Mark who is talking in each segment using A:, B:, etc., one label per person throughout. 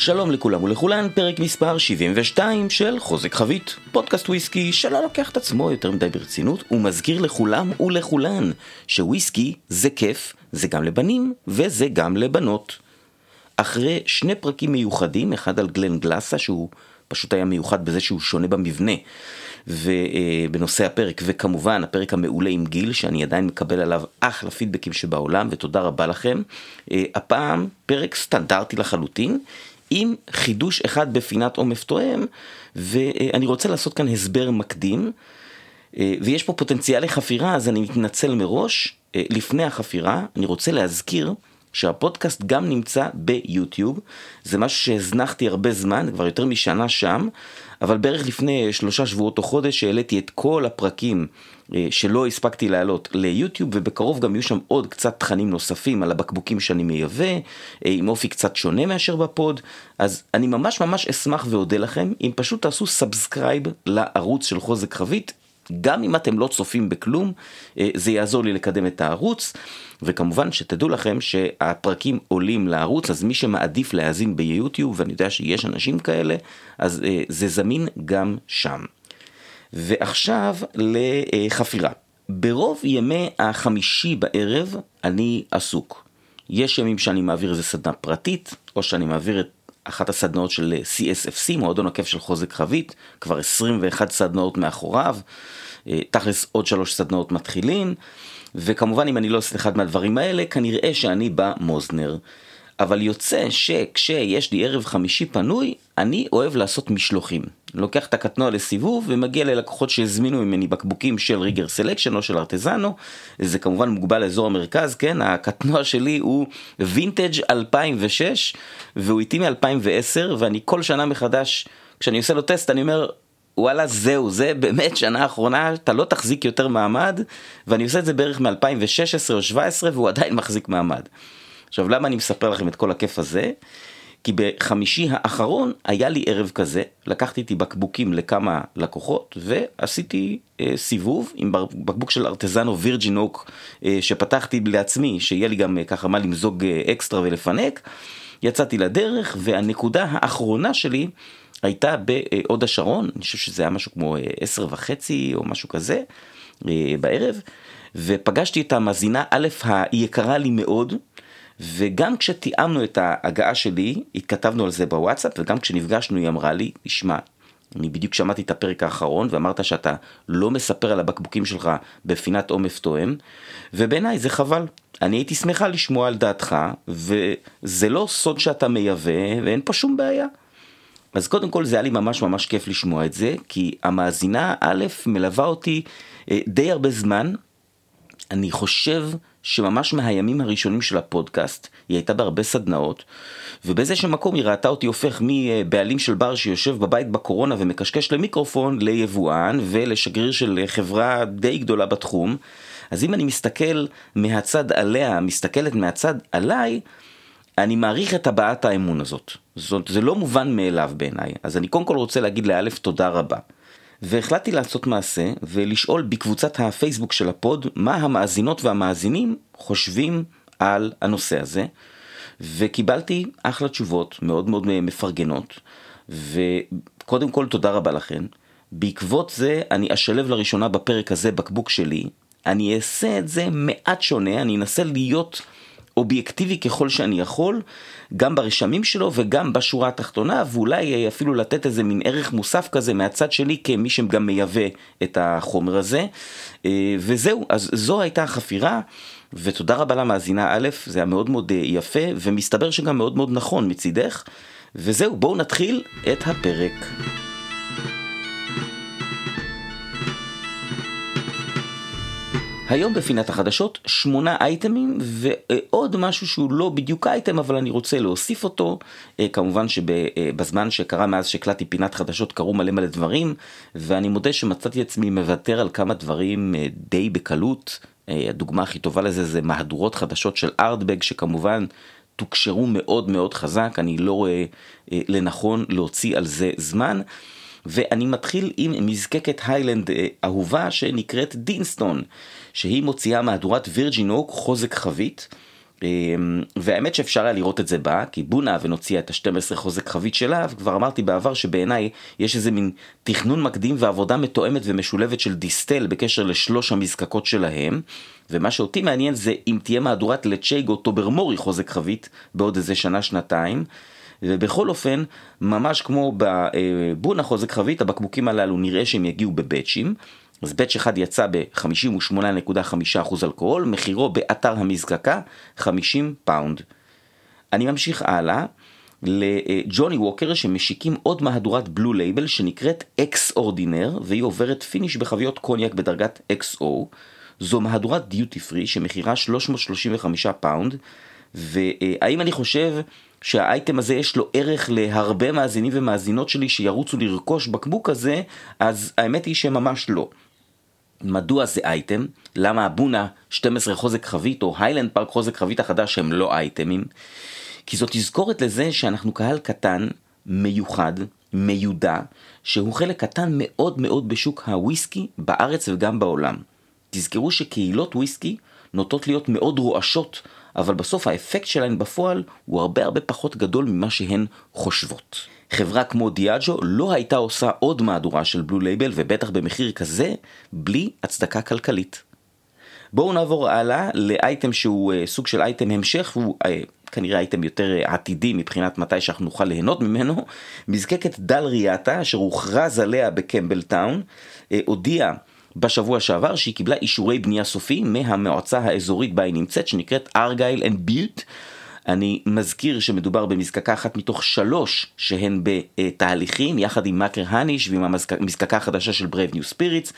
A: שלום לכולם ולכולן, פרק מספר 72 של חוזק חבית, פודקאסט וויסקי שלא לוקח את עצמו יותר מדי ברצינות ומזכיר לכולם ולכולן שוויסקי זה כיף, זה גם לבנים וזה גם לבנות. אחרי שני פרקים מיוחדים, אחד על גלן גלאסה שהוא פשוט היה מיוחד בזה שהוא שונה במבנה ובנושא הפרק, וכמובן הפרק המעולה עם גיל, שאני עדיין מקבל עליו אחלה פידבקים שבעולם, ותודה רבה לכם. אה, הפעם פרק סטנדרטי לחלוטין, עם חידוש אחד בפינת עומף תואם, ואני רוצה לעשות כאן הסבר מקדים, אה, ויש פה פוטנציאל לחפירה, אז אני מתנצל מראש. אה, לפני החפירה, אני רוצה להזכיר שהפודקאסט גם נמצא ביוטיוב, זה משהו שהזנחתי הרבה זמן, כבר יותר משנה שם, אבל בערך לפני שלושה שבועות או חודש העליתי את כל הפרקים שלא הספקתי להעלות ליוטיוב, ובקרוב גם יהיו שם עוד קצת תכנים נוספים על הבקבוקים שאני מייבא, אה, עם אופי קצת שונה מאשר ב pod, אז אני ממש ממש אשמח ואודה לכם אם פשוט תעשו subscribe לערוץ של חוזק חבית, גם אם אתם לא צופים בכלום, אה, זה יעזור לי לקדם את הערוץ. וכמובן שתדעו לכם שהפרקים עולים לערוץ, אז מי שמעדיף להאזין ביוטיוב, ואני יודע שיש אנשים כאלה, אז אה, זה זמין גם שם. ועכשיו לחפירה. ברוב ימי החמישי בערב אני עסוק. יש ימים שאני מעביר איזה סדנה פרטית, או שאני מעביר את אחת הסדנאות של CSFC, מועדון עקב של חוזק חבית, כבר 21 סדנאות מאחוריו, אה, תכלס עוד שלוש סדנאות מתחילים, וכמובן אם אני לא עושה אחד מהדברים האלה, כנראה שאני במוזנר. אבל יוצא שכשיש לי ערב חמישי פנוי, אני אוהב לעשות משלוחים. לוקח את הקטנוע לסיבוב ומגיע ללקוחות שהזמינו ממני בקבוקים של ריגר סלקשן או של ארטזנו. זה כמובן מוגבל לאזור המרכז, כן? הקטנוע שלי הוא וינטג' 2006 והוא איתי מ-2010 ואני כל שנה מחדש, כשאני עושה לו טסט אני אומר, וואלה זהו זה באמת שנה אחרונה אתה לא תחזיק יותר מעמד ואני עושה את זה בערך מ-2016 או 2017 והוא עדיין מחזיק מעמד. עכשיו למה אני מספר לכם את כל הכיף הזה? כי בחמישי האחרון היה לי ערב כזה, לקחתי איתי בקבוקים לכמה לקוחות ועשיתי אה, סיבוב עם בקבוק של ארטזנו וירג'ין אוק אה, שפתחתי לעצמי, שיהיה לי גם אה, ככה מה למזוג אה, אקסטרה ולפנק. יצאתי לדרך והנקודה האחרונה שלי הייתה בהוד השרון, אני חושב שזה היה משהו כמו אה, עשר וחצי או משהו כזה אה, בערב, ופגשתי את המאזינה א' היקרה לי מאוד, וגם כשתיאמנו את ההגעה שלי, התכתבנו על זה בוואטסאפ, וגם כשנפגשנו היא אמרה לי, תשמע, אני בדיוק שמעתי את הפרק האחרון ואמרת שאתה לא מספר על הבקבוקים שלך בפינת עומף תואם, ובעיניי זה חבל. אני הייתי שמחה לשמוע על דעתך, וזה לא סוד שאתה מייבא, ואין פה שום בעיה. אז קודם כל זה היה לי ממש ממש כיף לשמוע את זה, כי המאזינה א' מלווה אותי אה, די הרבה זמן. אני חושב שממש מהימים הראשונים של הפודקאסט, היא הייתה בהרבה סדנאות, ובאיזשהו מקום היא ראתה אותי הופך מבעלים של בר שיושב בבית בקורונה ומקשקש למיקרופון, ליבואן ולשגריר של חברה די גדולה בתחום. אז אם אני מסתכל מהצד עליה, מסתכלת מהצד עליי, אני מעריך את הבעת האמון הזאת. זאת, זה לא מובן מאליו בעיניי. אז אני קודם כל רוצה להגיד לאלף תודה רבה. והחלטתי לעשות מעשה ולשאול בקבוצת הפייסבוק של הפוד מה המאזינות והמאזינים חושבים על הנושא הזה. וקיבלתי אחלה תשובות מאוד מאוד מפרגנות. וקודם כל תודה רבה לכם. בעקבות זה אני אשלב לראשונה בפרק הזה בקבוק שלי. אני אעשה את זה מעט שונה, אני אנסה להיות אובייקטיבי ככל שאני יכול, גם ברשמים שלו וגם בשורה התחתונה, ואולי אפילו לתת איזה מין ערך מוסף כזה מהצד שלי כמי שגם מייבא את החומר הזה. אה, וזהו, אז זו הייתה החפירה. ותודה רבה למאזינה א', זה היה מאוד מאוד אה, יפה, ומסתבר שגם מאוד מאוד נכון מצידך. וזהו, בואו נתחיל את הפרק. היום בפינת החדשות שמונה אייטמים ועוד משהו שהוא לא בדיוק אייטם אבל אני רוצה להוסיף אותו אה, כמובן שבזמן שקרה מאז שהקלטתי פינת חדשות קרו מלא מלא דברים ואני מודה שמצאתי עצמי מוותר על כמה דברים אה, די בקלות אה, הדוגמה הכי טובה לזה זה מהדורות חדשות של ארטבג שכמובן תוקשרו מאוד מאוד חזק אני לא רואה לנכון להוציא על זה זמן. ואני מתחיל עם מזקקת היילנד אהובה שנקראת דינסטון. שהיא מוציאה מהדורת וירג'ין אוק חוזק חבית. אמ, והאמת שאפשר היה לראות את זה בה, כי בונה אבן הוציאה את ה-12 חוזק חבית שלה, וכבר אמרתי בעבר שבעיניי יש איזה מין תכנון מקדים ועבודה מתואמת ומשולבת של דיסטל בקשר לשלוש המזקקות שלהם, ומה שאותי מעניין זה אם תהיה מהדורת לצ'ייג או טוברמורי חוזק חבית בעוד איזה שנה-שנתיים. ובכל אופן, ממש כמו בבונה חוזק חבית, הבקבוקים הללו נראה שהם יגיעו בבצ'ים. אז batch אחד יצא ב-58.5% אלכוהול, מחירו באתר המזקקה 50 פאונד. אני ממשיך הלאה לג'וני ווקר שמשיקים עוד מהדורת בלו לייבל שנקראת אקס אורדינר והיא עוברת finish בחביות קוניאק בדרגת XO. זו מהדורת דיוטי פרי שמחירה 335 פאונד והאם אני חושב שהאייטם הזה יש לו ערך להרבה מאזינים ומאזינות שלי שירוצו לרכוש בקבוק הזה, אז האמת היא שממש לא. מדוע זה אייטם? למה הבונה 12 חוזק חבית או היילנד פארק חוזק חבית החדש הם לא אייטמים? כי זו תזכורת לזה שאנחנו קהל קטן, מיוחד, מיודע, שהוא חלק קטן מאוד מאוד בשוק הוויסקי בארץ וגם בעולם. תזכרו שקהילות וויסקי נוטות להיות מאוד רועשות, אבל בסוף האפקט שלהן בפועל הוא הרבה הרבה פחות גדול ממה שהן חושבות. חברה כמו דיאג'ו לא הייתה עושה עוד מהדורה של בלו לייבל, ובטח במחיר כזה, בלי הצדקה כלכלית. בואו נעבור הלאה לאייטם שהוא אה, סוג של אייטם המשך, והוא אה, כנראה אייטם יותר אה, עתידי מבחינת מתי שאנחנו נוכל ליהנות ממנו. מזקקת דל ריאטה, אשר הוכרז עליה בקמבלטאון, אה, הודיעה בשבוע שעבר שהיא קיבלה אישורי בנייה סופי מהמועצה האזורית בה היא נמצאת, שנקראת ארגייל אנד ביוט. אני מזכיר שמדובר במזקקה אחת מתוך שלוש שהן בתהליכים, יחד עם מאקריהניש ועם המזקקה החדשה של ברייב ניו ספיריטס,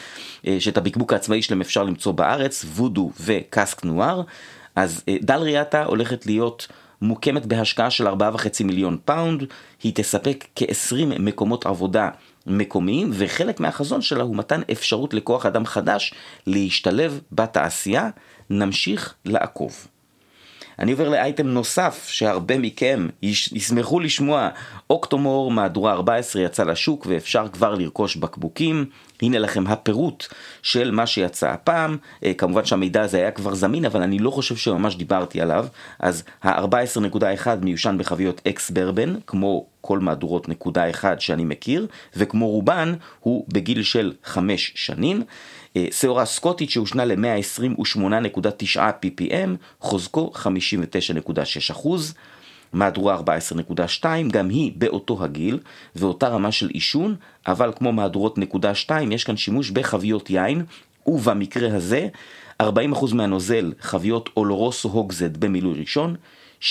A: שאת הבקבוק העצמאי שלהם אפשר למצוא בארץ, וודו וקאסק נואר. אז אה, דל ריאטה הולכת להיות מוקמת בהשקעה של 4.5 מיליון פאונד, היא תספק כ-20 מקומות עבודה מקומיים, וחלק מהחזון שלה הוא מתן אפשרות לכוח אדם חדש להשתלב בתעשייה. נמשיך לעקוב. אני עובר לאייטם נוסף שהרבה מכם ישמחו לשמוע, אוקטומור מהדורה 14 יצא לשוק ואפשר כבר לרכוש בקבוקים. הנה לכם הפירוט של מה שיצא הפעם, אה, כמובן שהמידע הזה היה כבר זמין אבל אני לא חושב שממש דיברתי עליו, אז ה-14.1 מיושן בחביות אקס ברבן, כמו כל מהדורות נקודה אחד שאני מכיר, וכמו רובן הוא בגיל של 5 שנים. אה, שעורה סקוטית שהושנה ל-128.9 ppm, חוזקו 59.6%. מהדורה 14.2, גם היא באותו הגיל ואותה רמה של עישון, אבל כמו מהדורות נקודה 2 יש כאן שימוש בחביות יין, ובמקרה הזה 40% מהנוזל חביות אולורוסו הוגזד במילוי ראשון, 16%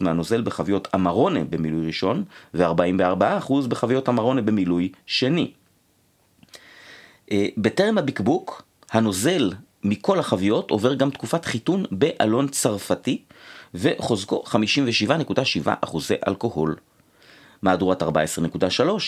A: מהנוזל בחביות אמרונה במילוי ראשון, ו-44% בחביות אמרונה במילוי שני. אה, בטרם הבקבוק, הנוזל מכל החביות עובר גם תקופת חיתון באלון צרפתי, וחוזקו 57.7 אחוזי אלכוהול. מהדורת 14.3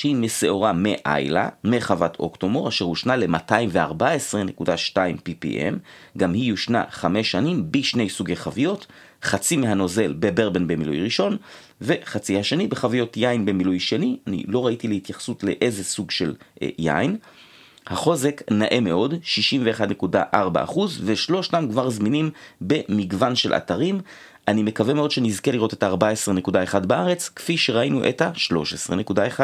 A: היא משעורה מאיילה, מחוות אוקטומור, אשר הושנה ל-214.2 ppm, גם היא יושנה 5 שנים בשני סוגי חביות, חצי מהנוזל בברבן במילוי ראשון, וחצי השני בחביות יין במילוי שני, אני לא ראיתי להתייחסות לאיזה סוג של אה, יין. החוזק נאה מאוד, 61.4%, ושלושתם כבר זמינים במגוון של אתרים. אני מקווה מאוד שנזכה לראות את ה-14.1 בארץ, כפי שראינו את ה-13.1.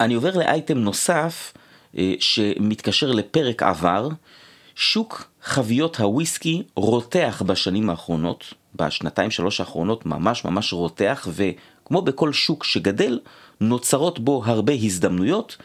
A: אני עובר לאייטם נוסף אה, שמתקשר לפרק עבר. שוק חביות הוויסקי רותח בשנים האחרונות, בשנתיים שלוש האחרונות ממש ממש רותח, וכמו בכל שוק שגדל, נוצרות בו הרבה הזדמנויות.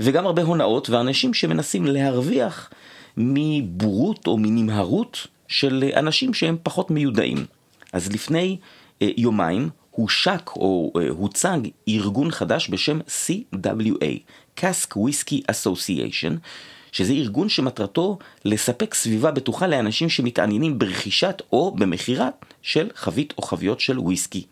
A: וגם הרבה הונאות ואנשים שמנסים להרוויח מבורות או מנמהרות של אנשים שהם פחות מיודעים. אז לפני אה, יומיים הושק או אה, הוצג ארגון חדש בשם CWA, Cask Whisky Association, שזה ארגון שמטרתו לספק סביבה בטוחה לאנשים שמתעניינים ברכישת או במכירה של חבית או חביות של וויסקי.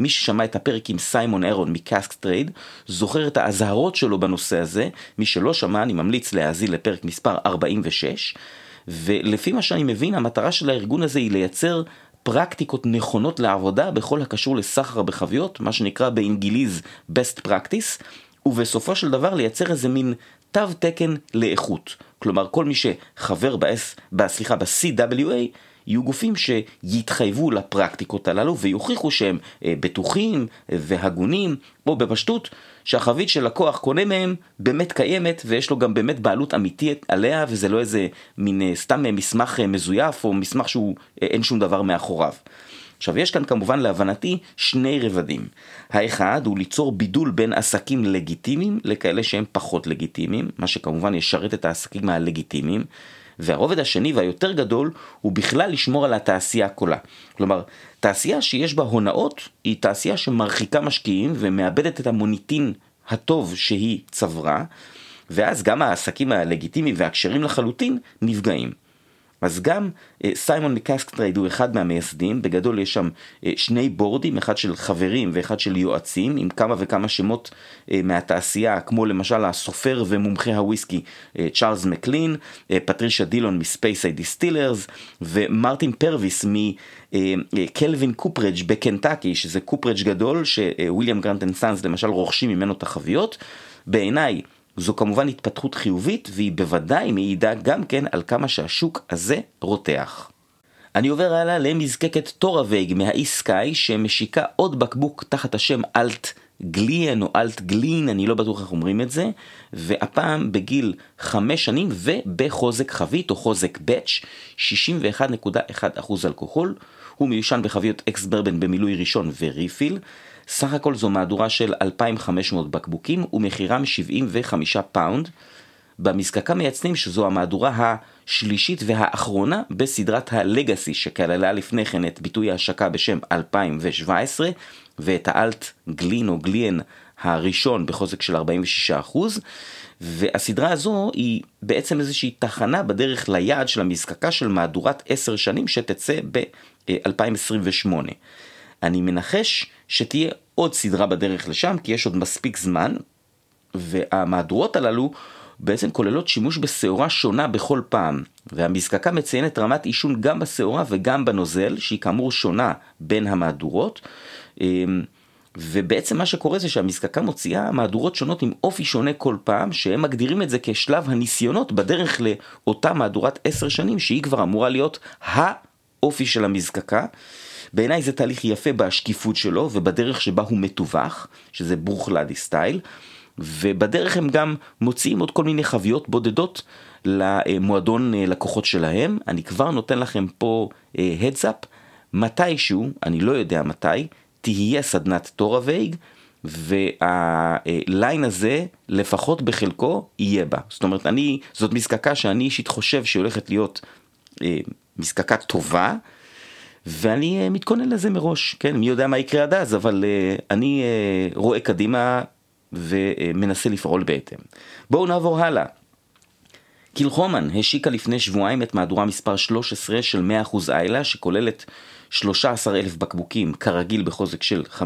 A: מי ששמע את הפרק עם סיימון אירון מקאסק טרייד, זוכר את האזהרות שלו בנושא הזה. מי שלא שמע, אני ממליץ להאזין לפרק מספר 46. ולפי מה שאני מבין, המטרה של הארגון הזה היא לייצר פרקטיקות נכונות לעבודה בכל הקשור לסחר בחביות, מה שנקרא באנגליז best practice, ובסופו של דבר לייצר איזה מין תו תקן לאיכות. כלומר, כל מי שחבר ב-S, סליחה, ב-CWA, יהיו גופים שיתחייבו לפרקטיקות הללו ויוכיחו שהם אה, בטוחים והגונים, או בפשטות, שהחבית של לקוח קונה מהם באמת קיימת ויש לו גם באמת בעלות אמיתית עליה וזה לא איזה מין אה, סתם מסמך מזויף או מסמך שהוא אין שום דבר מאחוריו. עכשיו יש כאן כמובן להבנתי שני רבדים. האחד הוא ליצור בידול בין עסקים לגיטימיים לכאלה שהם פחות לגיטימיים, מה שכמובן ישרת את העסקים הלגיטימיים. והרובד השני והיותר גדול הוא בכלל לשמור על התעשייה כולה. כלומר, תעשייה שיש בה הונאות היא תעשייה שמרחיקה משקיעים ומאבדת את המוניטין הטוב שהיא צברה, ואז גם העסקים הלגיטימיים והכשרים לחלוטין נפגעים. אז גם אה, סיימון מקאסק טרייד הוא אחד מהמייסדים, בגדול יש שם אה, שני בורדים, אחד של חברים ואחד של יועצים, עם כמה וכמה שמות אה, מהתעשייה, כמו למשל הסופר ומומחה הוויסקי צ'ארלס מקלין, פטרישה דילון מספייסייד דיסטילרס, ומרטין פרוויס מקלווין קופרג' בקנטקי, שזה cooperage גדול, שוויליאם גרנט אנד סאנס למשל רוכשים ממנו את החביות. בעיניי זו כמובן התפתחות חיובית והיא בוודאי מעידה גם כן על כמה שהשוק הזה רותח. אני עובר הלאה למזקקת טוראווייג מהאי סקאי שמשיקה עוד בקבוק תחת השם אלט גליאן או אלט גלין, אני לא בטוח איך אומרים את זה, והפעם בגיל 5 שנים ובחוזק חבית או חוזק batch, 61.1% אלכוהול, הוא מיושן בחביות ex bourbon במילוי ראשון ו refill, סך הכל זו מהדורה של 2,500 בקבוקים ומחירם 75 פאונד. במזקקה מציינים שזו המהדורה השלישית והאחרונה בסדרת ה legacy שכללה לפני כן את ביטוי ההשקה בשם 2017 ואת האלט גלין או גליאן הראשון בחוזק של 46% והסדרה הזו היא בעצם איזושהי תחנה בדרך ליעד של המזקקה של מהדורת 10 שנים שתצא ב-2028. אני מנחש שתהיה עוד סדרה בדרך לשם, כי יש עוד מספיק זמן, והמהדורות הללו בעצם כוללות שימוש בשעורה שונה בכל פעם, והמזקקה מציינת רמת עישון גם בשעורה וגם בנוזל, שהיא כאמור שונה בין המהדורות. אמ, ובעצם מה שקורה זה שהמזקקה מוציאה מהדורות שונות עם אופי שונה כל פעם, שהם מגדירים את זה כשלב הניסיונות בדרך לאותה מהדורת עשר שנים, שהיא כבר אמורה להיות האופי של המזקקה. בעיניי זה תהליך יפה בשקיפות שלו ובדרך שבה הוא מתווך, שזה ברוכלדי סטייל, ובדרך הם גם מוציאים עוד כל מיני חוויות בודדות למועדון אה, לקוחות שלהם. אני כבר נותן לכם פה אה, מתישהו, אני לא יודע מתי, תהיה סדנת תורה וייג, והליין הזה, לפחות בחלקו, יהיה בה. זאת אומרת, אני, זאת מזקקה שאני אישית חושב שהיא הולכת להיות אה, מזקקה טובה, ואני uh, מתכונן לזה מראש, כן, מי יודע מה יקרה עד אז, אבל uh, אני uh, רואה קדימה ומנסה לפעול בהתאם. בואו נעבור הלאה. קילחומן השיקה לפני שבועיים את מהדורה מספר 13 של 100% איילה, שכוללת 13,000 בקבוקים, כרגיל בחוזק של 50%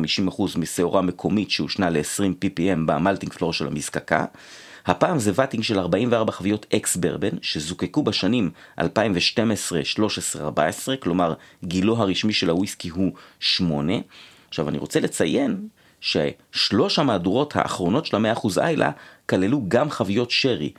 A: משעורה מקומית שהושנה ל-20 ppm במלטינג פלור של המזקקה. הפעם זה ואטינג של 44 חביות אקס ברבן, שזוקקו בשנים 2012, 13, 14, כלומר גילו הרשמי של הוויסקי הוא 8. עכשיו אני רוצה לציין ששלוש המהדורות האחרונות של ה-100% איילה כללו גם חביות שרי.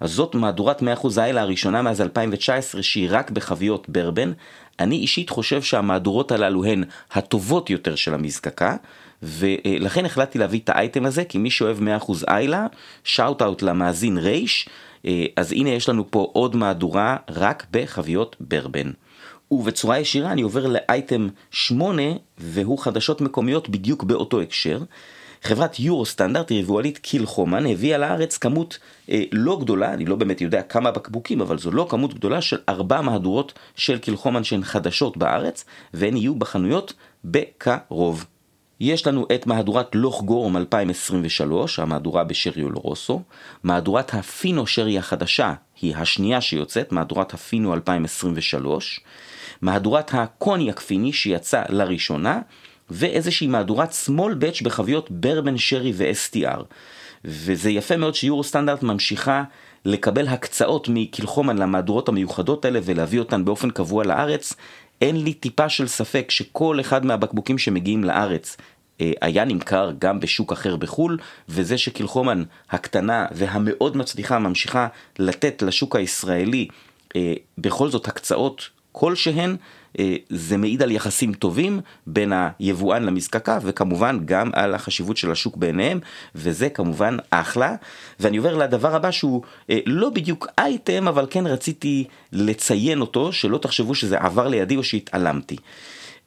A: אז זאת מהדורת 100% איילה הראשונה מאז 2019 שהיא רק בחביות ברבן. אני אישית חושב שהמהדורות הללו הן הטובות יותר של המזקקה, ולכן החלטתי להביא את האייטם הזה, כי מי שאוהב 100% איילה, שאוט אאוט למאזין רייש, אה, אז הנה יש לנו פה עוד מהדורה רק בחביות ברבן. ובצורה ישירה אני עובר לאייטם 8, והוא חדשות מקומיות בדיוק באותו הקשר. חברת יורו סטנדרט, יבואנית קיל חומן, הביאה לארץ כמות אה, לא גדולה, אני לא באמת יודע כמה בקבוקים, אבל זו לא כמות גדולה של ארבע מהדורות של קיל חומן שהן חדשות בארץ, והן יהיו בחנויות בקרוב. יש לנו את מהדורת לוך גורם 2023, המהדורה בשרי אולרוסו, מהדורת הפינו שרי החדשה היא השנייה שיוצאת, מהדורת הפינו 2023, מהדורת הקוניאק פיני שיצא לראשונה, ואיזושהי מהדורת small batch בחביות ברבן שרי ו-STR. וזה יפה מאוד שיורו סטנדרט ממשיכה לקבל הקצאות מקלחומן למהדורות המיוחדות האלה ולהביא אותן באופן קבוע לארץ. אין לי טיפה של ספק שכל אחד מהבקבוקים שמגיעים לארץ היה נמכר גם בשוק אחר בחו"ל, וזה שקלחומן הקטנה והמאוד מצליחה ממשיכה לתת לשוק הישראלי אה, בכל זאת הקצאות כלשהן, אה, זה מעיד על יחסים טובים בין היבואן למזקקה וכמובן גם על החשיבות של השוק בעיניהם וזה כמובן אחלה ואני עובר לדבר הבא שהוא אה, לא בדיוק אייטם אבל כן רציתי לציין אותו שלא תחשבו שזה עבר לידי או שהתעלמתי.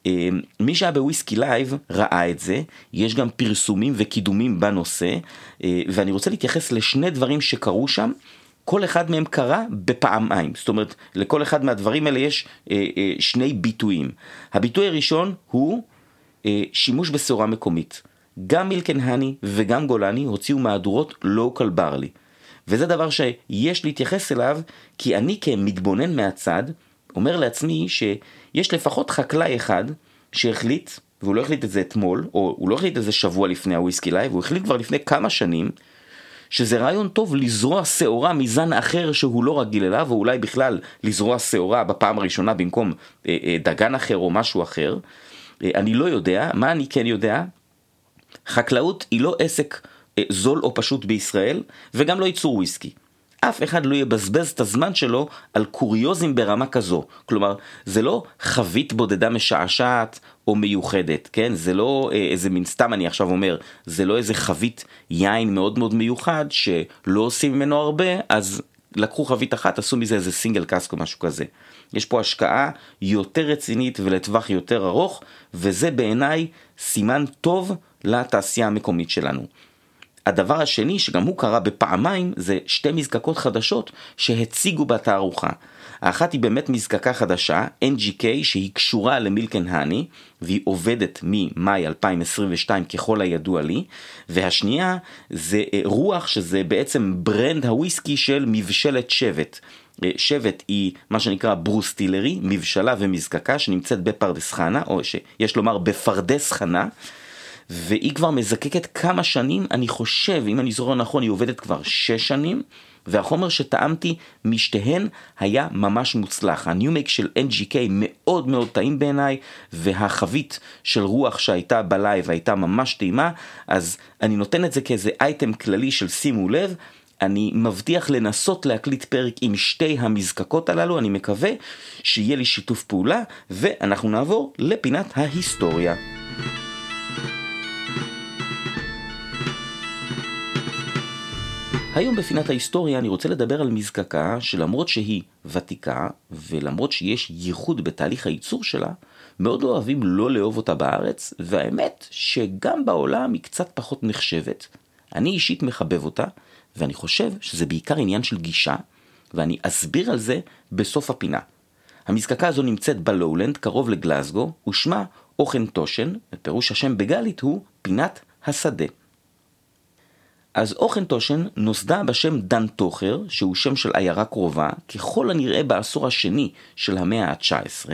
A: אה, מי שהיה ב Whisky Live ראה את זה, יש גם פרסומים וקידומים בנושא ואני רוצה להתייחס לשני דברים שקרו שם כל אחד מהם קרה בפעמיים, זאת אומרת לכל אחד מהדברים האלה יש אה, אה, שני ביטויים. הביטוי הראשון הוא אה, שימוש בשעורה מקומית. גם Milk & Honey וגם גולני הוציאו מהדורות local barley. וזה דבר שיש להתייחס אליו כי אני כמתבונן מהצד אומר לעצמי שיש לפחות חקלאי אחד שהחליט, והוא לא החליט את זה אתמול, או הוא לא החליט את זה שבוע לפני ה Whisky Live, הוא החליט כבר לפני כמה שנים שזה רעיון טוב לזרוע שעורה מזן אחר שהוא לא רגיל אליו, או אולי בכלל לזרוע שעורה בפעם הראשונה במקום אה, אה, דגן אחר או משהו אחר. אה, אני לא יודע, מה אני כן יודע? חקלאות היא לא עסק אה, זול או פשוט בישראל, וגם לא ייצור וויסקי. אף אחד לא יבזבז את הזמן שלו על קוריוזים ברמה כזו. כלומר, זה לא חבית בודדה משעשעת או מיוחדת, כן? זה לא אה, איזה מין, סתם אני עכשיו אומר, זה לא איזה חבית יין מאוד מאוד מיוחד שלא עושים ממנו הרבה, אז לקחו חבית אחת, עשו מזה איזה סינגל קאסק או משהו כזה. יש פה השקעה יותר רצינית ולטווח יותר ארוך, וזה בעיניי סימן טוב לתעשייה המקומית שלנו. הדבר השני, שגם הוא קרה בפעמיים, זה שתי מזקקות חדשות שהציגו בתערוכה. האחת היא באמת מזקקה חדשה, NGK, שהיא קשורה למילקן האני, והיא עובדת ממאי 2022 ככל הידוע לי, והשנייה זה אה, רוח, שזה בעצם brand הוויסקי של מבשלת שבט. אה, שבט היא מה שנקרא brewstillery, מבשלה ומזקקה שנמצאת בפרדס חנה, או שיש לומר בפרדס חנה. והיא כבר מזקקת כמה שנים, אני חושב, אם אני זוכר נכון, היא עובדת כבר שש שנים, והחומר שטעמתי משתיהן היה ממש מוצלח. ה new make של NGK מאוד מאוד טעים בעיניי, והחבית של רוח שהייתה בלייב הייתה ממש טעימה, אז אני נותן את זה כאיזה אייטם כללי של שימו לב. אני מבטיח לנסות להקליט פרק עם שתי המזקקות הללו, אני מקווה שיהיה לי שיתוף פעולה, ואנחנו נעבור לפינת ההיסטוריה. היום בפינת ההיסטוריה אני רוצה לדבר על מזקקה שלמרות שהיא ותיקה ולמרות שיש ייחוד בתהליך הייצור שלה, מאוד לא אוהבים לא לאהוב אותה בארץ, והאמת שגם בעולם היא קצת פחות נחשבת. אני אישית מחבב אותה, ואני חושב שזה בעיקר עניין של גישה, ואני אסביר על זה בסוף הפינה. המזקקה הזו נמצאת בלואולנד, קרוב לגלסגו, ושמה אוכנטושן, ופירוש השם בגלית הוא פינת השדה. אז אוכנטושן נוסדה בשם דנטוכר, שהוא שם של עיירה קרובה, ככל הנראה בעשור השני של המאה ה-19.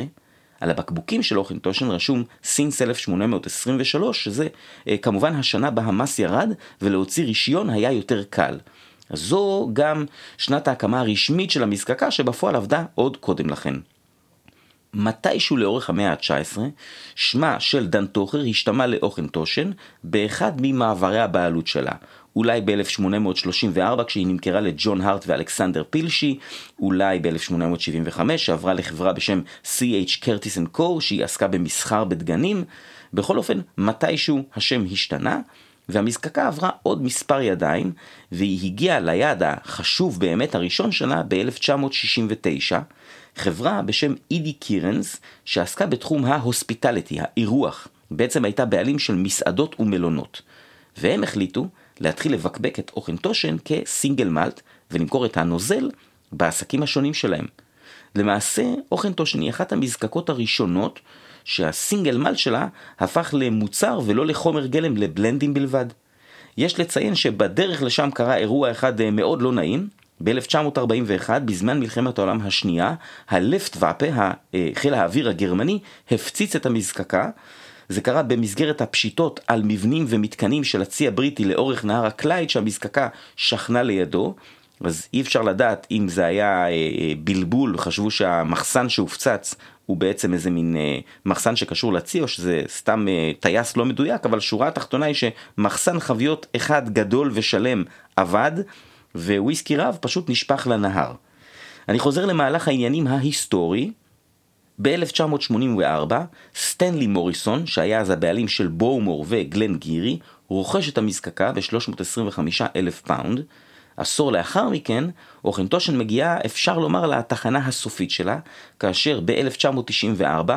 A: על הבקבוקים של אוכנטושן רשום סינס 1823, שזה אה, כמובן השנה בה המס ירד, ולהוציא רישיון היה יותר קל. אז זו גם שנת ההקמה הרשמית של המזקקה, שבפועל עבדה עוד קודם לכן. מתישהו לאורך המאה ה-19, שמה של דן טוכר השתמע לאוכנטושן באחד ממעברי הבעלות שלה. אולי ב-1834 כשהיא נמכרה לג'ון הארט ואלכסנדר פילשי, אולי ב-1875 שעברה לחברה בשם C.H. קרטיס Co שהיא עסקה במסחר בדגנים, בכל אופן מתישהו השם השתנה והמזקקה עברה עוד מספר ידיים והיא הגיעה ליעד החשוב באמת הראשון שלה ב-1969. חברה בשם אידי קירנס שעסקה בתחום ההוספיטליטי, האירוח, בעצם הייתה בעלים של מסעדות ומלונות. והם החליטו להתחיל לבקבק את אוכנטושן כ single malt ולמכור את הנוזל בעסקים השונים שלהם. למעשה, אוכנטושן היא אחת המזקקות הראשונות שה single malt שלה הפך למוצר ולא לחומר גלם לבלנדים בלבד. יש לציין שבדרך לשם קרה אירוע אחד אה, מאוד לא נעים. ב-1941, בזמן מלחמת העולם השנייה, הלופטוואפה, אה, חיל האוויר הגרמני, הפציץ את המזקקה זה קרה במסגרת הפשיטות על מבנים ומתקנים של הצי הבריטי לאורך נהר הקלייד שהמזקקה שכנה לידו. אז אי אפשר לדעת אם זה היה אה, אה, בלבול, חשבו שהמחסן שהופצץ הוא בעצם איזה מין אה, מחסן שקשור לצי או שזה סתם טייס לא מדויק, אבל שורה התחתונה היא שמחסן חביות אחד גדול ושלם אבד וויסקי רב פשוט נשפך לנהר. אני חוזר למהלך העניינים ההיסטורי, ב-1984, סטנלי מוריסון, שהיה אז הבעלים של בואומור וגלן גירי, רוכש את המזקקה ב-325 אלף פאונד. עשור לאחר מכן, אוכנטושן מגיעה, אפשר לומר, לתחנה הסופית שלה, כאשר ב-1994,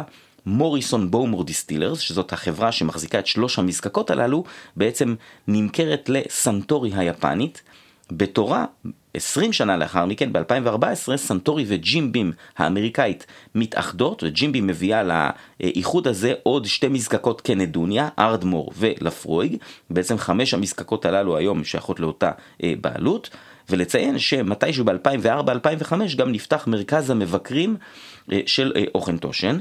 A: Morrison Bowmore Distillers, שזאת החברה שמחזיקה את שלוש המזקקות הללו, בעצם נמכרת לסנטורי היפנית. בתורה, 20 שנה לאחר מכן, ב-2014, סנטורי וג'ים בים האמריקאית מתאחדות, וג'ים בים מביאה לאיחוד הזה עוד שתי מזקקות כנדוניה, ארדמור ולפרויג, בעצם חמש המזקקות הללו היום שייכות לאותה אה, בעלות, ולציין שמתישהו ב-2004-2005 גם נפתח מרכז המבקרים אה, של אה, אוכנטושן.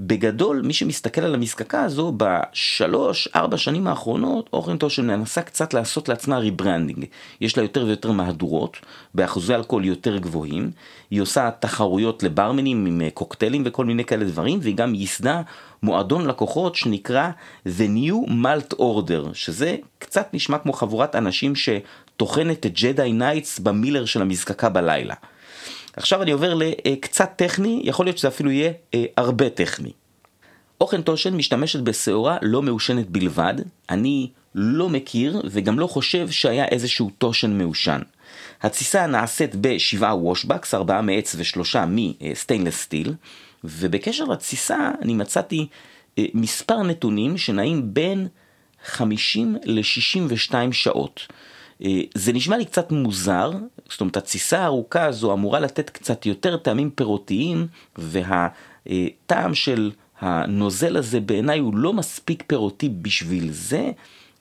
A: בגדול, מי שמסתכל על המזקקה הזו, בשלוש, ארבע שנים האחרונות, אוכנטושן מנסה קצת לעשות לעצמה rebranding. יש לה יותר ויותר מהדורות, באחוזי אלכוהול יותר גבוהים, היא עושה תחרויות לברמנים עם אה, קוקטיילים וכל מיני כאלה דברים, והיא גם ייסדה מועדון לקוחות שנקרא The New Malt Order, שזה קצת נשמע כמו חבורת אנשים שטוחנת את Jedi Knights במילר של המזקקה בלילה. עכשיו אני עובר לקצת טכני, יכול להיות שזה אפילו יהיה אה, הרבה טכני. אוכנטושן משתמשת בשעורה לא מעושנת בלבד, אני לא מכיר וגם לא חושב שהיה איזשהו תושן מעושן. התסיסה נעשית בשבעה וושבקס, ארבעה מעץ ושלושה מסטיינלס סטיל, ובקשר לתסיסה אני מצאתי אה, מספר נתונים שנעים בין 50 ל-62 שעות. אה, זה נשמע לי קצת מוזר, זאת אומרת התסיסה הארוכה הזו אמורה לתת קצת יותר טעמים פירותיים והטעם של הנוזל הזה בעיניי הוא לא מספיק פירותי בשביל זה,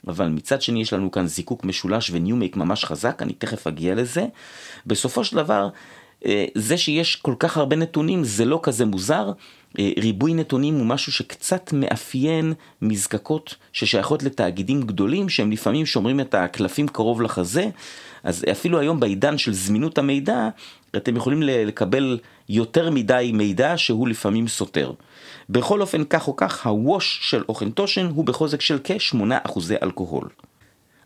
A: אבל מצד שני יש לנו כאן זיקוק משולש וניומייק ממש חזק, אני תכף אגיע לזה. בסופו של דבר, אה, זה שיש כל כך הרבה נתונים זה לא כזה מוזר, אה, ריבוי נתונים הוא משהו שקצת מאפיין מזקקות ששייכות לתאגידים גדולים שהם לפעמים שומרים את הקלפים קרוב לחזה, אז אפילו היום בעידן של זמינות המידע, אתם יכולים לקבל יותר מדי מידע שהוא לפעמים סותר. בכל אופן, כך או כך, ה wash של אוכנטושן הוא בחוזק של כ-8% אלכוהול.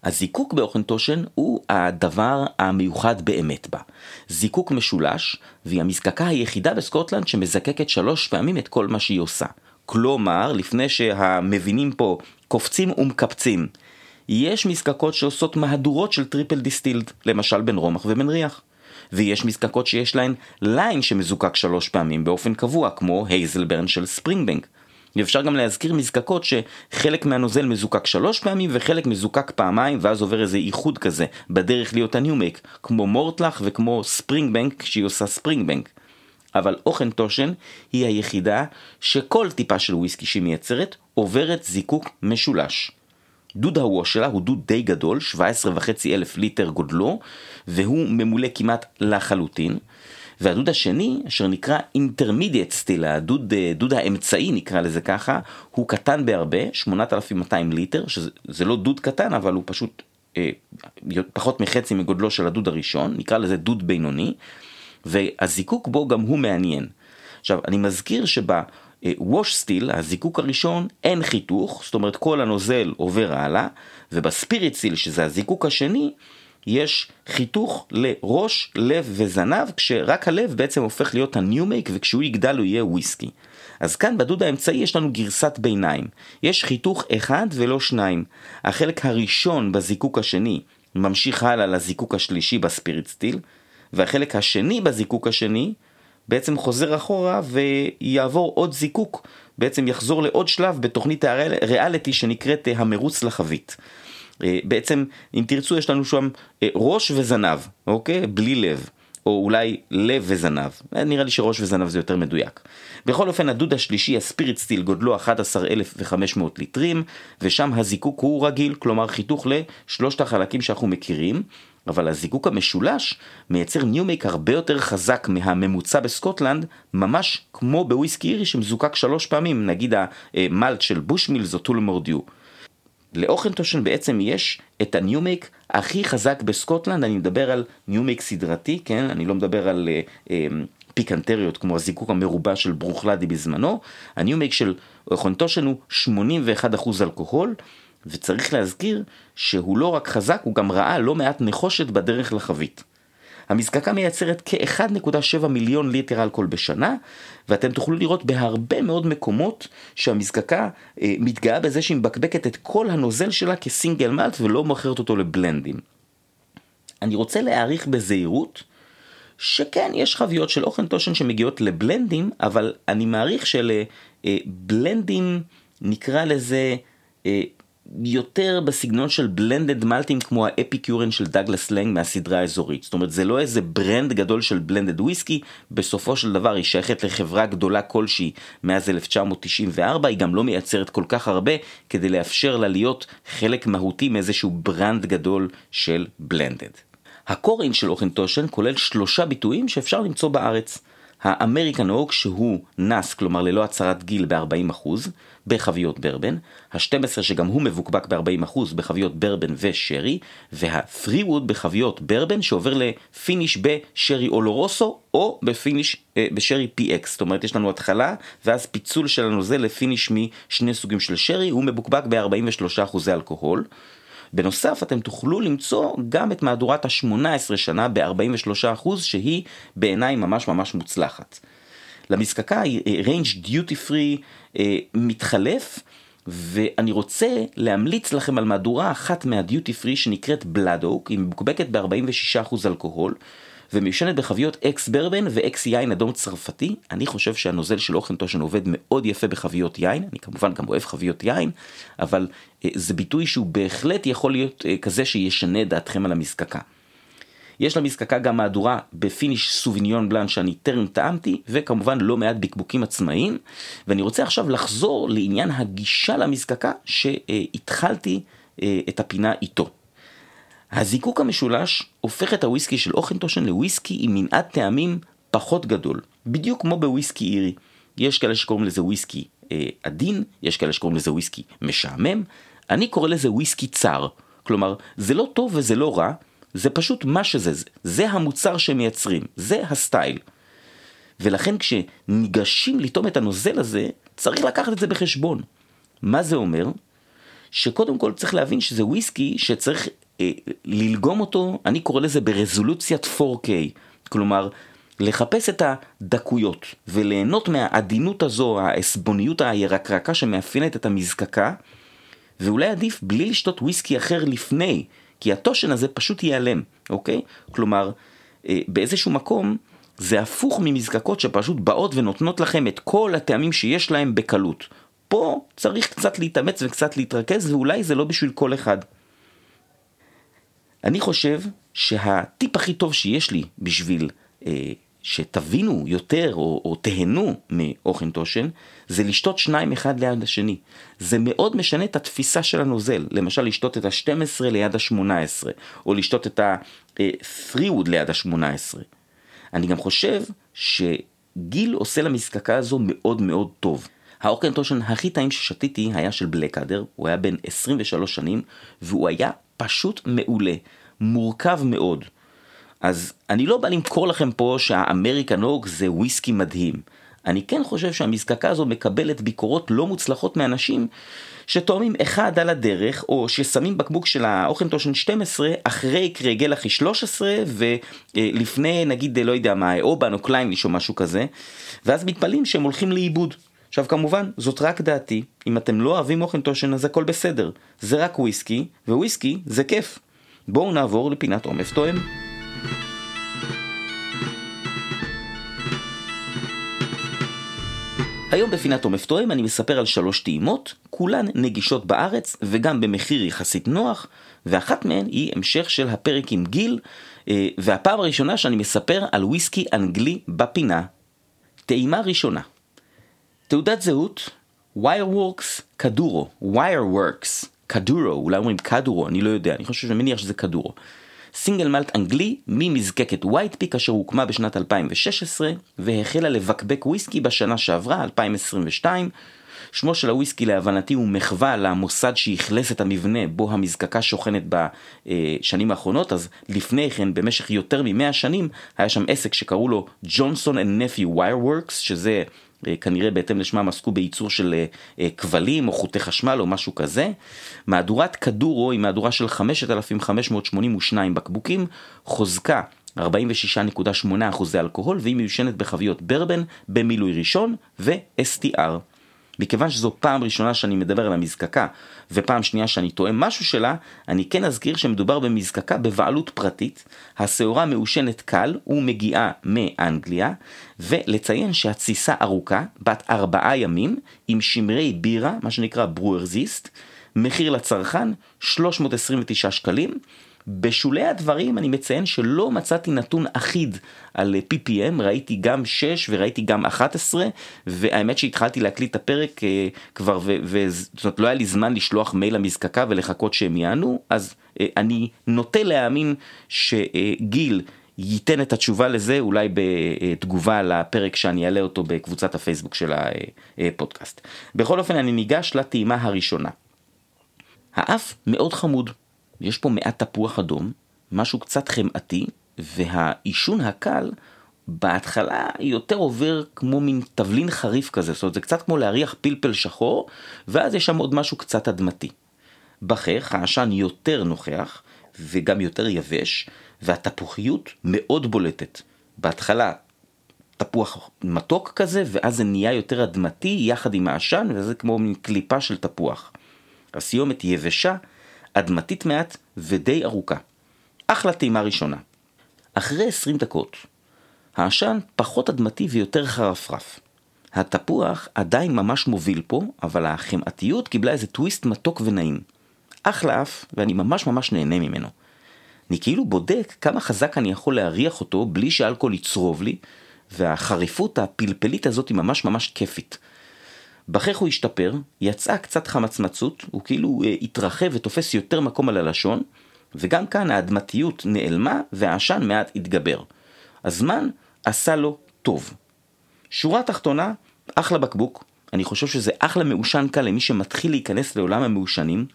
A: הזיקוק באוכנטושן הוא הדבר המיוחד באמת בה. זיקוק משולש, והיא המזקקה היחידה בסקוטלנד שמזקקת שלוש פעמים את כל מה שהיא עושה. כלומר, לפני שהמבינים פה קופצים ומקפצים, יש מזקקות שעושות מהדורות של triple distilled, למשל בנרומח ובנריח. ויש מזקקות שיש להן ליין שמזוקק שלוש פעמים באופן קבוע, כמו הייזלברן של ספרינגבנק. ואפשר גם להזכיר מזקקות שחלק מהנוזל מזוקק שלוש פעמים וחלק מזוקק פעמיים ואז עובר איזה איחוד כזה בדרך להיות ה new make כמו מורטלח וכמו ספרינגבנק כשהיא עושה ספרינגבנק. אבל אוכנטושן היא היחידה שכל טיפה של וויסקי שהיא מייצרת עוברת זיקוק משולש. דוד ה wash שלה הוא דוד די גדול, 17.5 אלף ליטר גודלו, והוא ממולא כמעט לחלוטין. והדוד השני, אשר נקרא intermediate still, הדוד דוד האמצעי נקרא לזה ככה, הוא קטן בהרבה, 8,200 ליטר, שזה לא דוד קטן, אבל הוא פשוט אה, פחות מחצי מגודלו של הדוד הראשון, נקרא לזה דוד בינוני, והזיקוק בו גם הוא מעניין. עכשיו, אני מזכיר שב... wash still, הזיקוק הראשון, אין חיתוך, זאת אומרת כל הנוזל עובר הלאה, וב spirit still, שזה הזיקוק השני, יש חיתוך לראש, לב וזנב, כשרק הלב בעצם הופך להיות ה new make, וכשהוא יגדל הוא יהיה וויסקי. אז כאן בדוד האמצעי יש לנו גרסת ביניים. יש חיתוך אחד ולא שניים. החלק הראשון בזיקוק השני ממשיך הלאה לזיקוק השלישי ב spirit still, והחלק השני בזיקוק השני בעצם חוזר אחורה ויעבור עוד זיקוק, בעצם יחזור לעוד שלב בתוכנית הריאליטי שנקראת המרוץ לחבית. אה, בעצם, אם תרצו, יש לנו שם אה, ראש וזנב, אוקיי? בלי לב. או אולי לב וזנב, אה, נראה לי שראש וזנב זה יותר מדויק. בכל אופן, הדוד השלישי, ה spirit still, גודלו 11,500 ליטרים, ושם הזיקוק הוא רגיל, כלומר חיתוך לשלושת החלקים שאנחנו מכירים, אבל הזיקוק המשולש מייצר new make הרבה יותר חזק מהממוצע בסקוטלנד, ממש כמו בוויסקי אירי שמזוקק שלוש פעמים, נגיד ה malt של בושמילס או טולמור דיו. לאוכנטושן בעצם יש את ה new make הכי חזק בסקוטלנד, אני מדבר על new make סדרתי, כן? אני לא מדבר על אה, אה, פיקנטריות כמו הזיקוק המרובע של ברוכלדי בזמנו, ה new make של אוכנטושן הוא 81% אלכוהול, וצריך להזכיר שהוא לא רק חזק, הוא גם ראה לא מעט נחושת בדרך לחבית. המזקקה מייצרת כ-1.7 מיליון ליטר אלכוהול בשנה, ואתם תוכלו לראות בהרבה מאוד מקומות שהמזקקה אה, מתגאה בזה שהיא מבקבקת את כל הנוזל שלה כ single malt ולא מוכרת אותו לבלנדים. אני רוצה להעריך בזהירות שכן, יש חביות של אוכנטושן שמגיעות לבלנדים, אבל אני מעריך שלבלנדים, נקרא לזה, אה, יותר בסגנון של blended מלטים כמו ה Epicurean של דאגלס לנג מהסדרה האזורית. זאת אומרת, זה לא איזה brand גדול של blended whisky, בסופו של דבר היא שייכת לחברה גדולה כלשהי מאז 1994, היא גם לא מייצרת כל כך הרבה כדי לאפשר לה להיות חלק מהותי מאיזשהו brand גדול של blended. ה core range של אוכנטושן כולל שלושה ביטויים שאפשר למצוא בארץ. ה American Oak שהוא NAS, כלומר ללא הצהרת גיל ב-40% בחביות ברבן, ה-12 שגם הוא מבוקבק ב-40% בחביות ברבן ושרי, וה-3 wood בחביות ברבן שעובר ל finish בשרי אולורוסו או ב finish אה, בשרי PX, זאת אומרת יש לנו התחלה ואז פיצול של הנוזל ל finish משני סוגים של שרי, הוא מבוקבק ב-43% אלכוהול. בנוסף, אתם תוכלו למצוא גם את מהדורת ה-18 שנה ב-43% שהיא בעיניי ממש ממש מוצלחת. למזקקה range דיוטי פרי מתחלף, ואני רוצה להמליץ לכם על מהדורה אחת מהדיוטי פרי שנקראת Blood Oak, היא מבוקבקת ב-46% אלכוהול. ומיושנת בחביות ex bourbon ו ex יין אדום צרפתי. אני חושב שהנוזל של אוכנטושן עובד מאוד יפה בחביות יין, אני כמובן גם אוהב חביות יין, אבל אה, זה ביטוי שהוא בהחלט יכול להיות אה, כזה שישנה דעתכם על המזקקה. יש למזקקה גם מהדורה ב finish סוביניון בלאן שאני טרם טעמתי, וכמובן לא מעט בקבוקים עצמאיים, ואני רוצה עכשיו לחזור לעניין הגישה למזקקה שהתחלתי אה, את הפינה איתו. הזיקוק המשולש הופך את הוויסקי של אוכנטושן לוויסקי עם מנעד טעמים פחות גדול, בדיוק כמו בוויסקי אירי. יש כאלה שקוראים לזה וויסקי אה, עדין, יש כאלה שקוראים לזה וויסקי משעמם, אני קורא לזה וויסקי צר. כלומר, זה לא טוב וזה לא רע, זה פשוט מה שזה, זה, המוצר שהם מייצרים, זה הסטייל. ולכן כשניגשים לטום את הנוזל הזה, צריך לקחת את זה בחשבון. מה זה אומר? שקודם כל צריך להבין שזה וויסקי שצריך אה, ללגום אותו, אני קורא לזה ברזולוציית 4K, כלומר לחפש את הדקויות וליהנות מהעדינות הזו, העסבוניות הירקרקה שמאפיינת את המזקקה, ואולי עדיף בלי לשתות וויסקי אחר לפני, כי התושן הזה פשוט ייעלם, אוקיי? כלומר, אה, באיזשהו מקום זה הפוך ממזקקות שפשוט באות ונותנות לכם את כל הטעמים שיש להם בקלות. פה צריך קצת להתאמץ וקצת להתרכז, ואולי זה לא בשביל כל אחד. אני חושב שהטיפ הכי טוב שיש לי בשביל אה, שתבינו יותר או, או תהנו מאוכן תושן, זה לשתות שניים אחד ליד השני. זה מאוד משנה את התפיסה של הנוזל. למשל, לשתות את ה-12 ליד ה-18, או לשתות את ה-3wood ליד ה-18. אני גם חושב שגיל עושה למזקקה הזו מאוד מאוד טוב. האוכנטושן הכי טעים ששתיתי היה של בלקאדר, הוא היה בן 23 שנים, והוא היה פשוט מעולה, מורכב מאוד. אז אני לא בא למכור לכם פה שה American Oak זה וויסקי מדהים. אני כן חושב שהמזקקה הזו מקבלת ביקורות לא מוצלחות מאנשים שטועמים אחד על הדרך, או ששמים בקבוק של האוכנטושן 12 אחרי קרגלאכי 13 ולפני נגיד לא יודע מה, אובן או קליינליש או משהו כזה, ואז מתפלאים שהם הולכים לאיבוד. עכשיו כמובן, זאת רק דעתי, אם אתם לא אוהבים אוכנטושן אז הכל בסדר. זה רק וויסקי, וויסקי זה כיף. בואו נעבור לפינת עומף תואם. היום בפינת עומף תואם אני מספר על שלוש טעימות, כולן נגישות בארץ וגם במחיר יחסית נוח, ואחת מהן היא המשך של הפרק עם גיל, אה, והפעם הראשונה שאני מספר על וויסקי אנגלי בפינה. טעימה ראשונה תעודת זהות, Wireworks קדורו, Wireworks קדורו, אולי אומרים קדורו, אני לא יודע, אני חושב שמניח שזה קדורו. סינגל מלט אנגלי ממזקקת ווייט פיק אשר הוקמה בשנת 2016 והחלה לבקבק וויסקי בשנה שעברה, 2022. שמו של הוויסקי להבנתי הוא מחווה למוסד שאכלס את המבנה בו המזקקה שוכנת בשנים האחרונות, אז לפני כן במשך יותר ממאה שנים היה שם עסק שקראו לו Johnson and Nephew Wireworks, שזה אה, כנראה בהתאם לשמם עסקו בייצור של אה, אה, כבלים או חוטי חשמל או משהו כזה. מהדורת כדורו היא מהדורה של 5,582 בקבוקים, חוזקה 46.8% אלכוהול, והיא מיושנת בחביות ברבן, במילוי ראשון ו-STR. מכיוון שזו פעם ראשונה שאני מדבר על המזקקה ופעם שנייה שאני טועה משהו שלה, אני כן אזכיר שמדובר במזקקה בבעלות פרטית, השעורה מעושנת קל ומגיעה מאנגליה, ולציין שהתסיסה ארוכה, בת ארבעה ימים, עם שמרי בירה, מה שנקרא ברוארזיסט, מחיר לצרכן 329 שקלים, בשולי הדברים אני מציין שלא מצאתי נתון אחיד על PPM, ראיתי גם 6 וראיתי גם 11, והאמת שהתחלתי להקליט את הפרק אה, כבר, וזאת אומרת לא היה לי זמן לשלוח מייל למזקקה ולחכות שהם יענו, אז אה, אני נוטה להאמין שגיל ייתן את התשובה לזה אולי בתגובה לפרק שאני אעלה אותו בקבוצת הפייסבוק של הפודקאסט. בכל אופן אני ניגש לטעימה הראשונה. האף מאוד חמוד. יש פה מעט תפוח אדום, משהו קצת חמאתי, והעישון הקל בהתחלה יותר עובר כמו מין תבלין חריף כזה, זאת אומרת זה קצת כמו להריח פלפל שחור, ואז יש שם עוד משהו קצת אדמתי. בכך העשן יותר נוכח, וגם יותר יבש, והתפוחיות מאוד בולטת. בהתחלה תפוח מתוק כזה, ואז זה נהיה יותר אדמתי יחד עם העשן, וזה כמו מין קליפה של תפוח. הסיומת יבשה, אדמתית מעט ודי ארוכה. אחלה טעימה ראשונה. אחרי 20 דקות, העשן פחות אדמתי ויותר חרפרף. התפוח עדיין ממש מוביל פה, אבל החמאתיות קיבלה איזה טוויסט מתוק ונעים. אחלה אף, ואני ממש ממש נהנה ממנו. אני כאילו בודק כמה חזק אני יכול להריח אותו בלי שאלכוהול יצרוב לי, והחריפות הפלפלית הזאת היא ממש ממש כיפית. בכך הוא השתפר, יצאה קצת חמצמצות, הוא כאילו אה, התרחב ותופס יותר מקום על הלשון, וגם כאן האדמתיות נעלמה והעשן מעט התגבר. הזמן עשה לו טוב. שורה תחתונה, אחלה בקבוק, אני חושב שזה אחלה מעושן קל למי שמתחיל להיכנס לעולם המעושנים,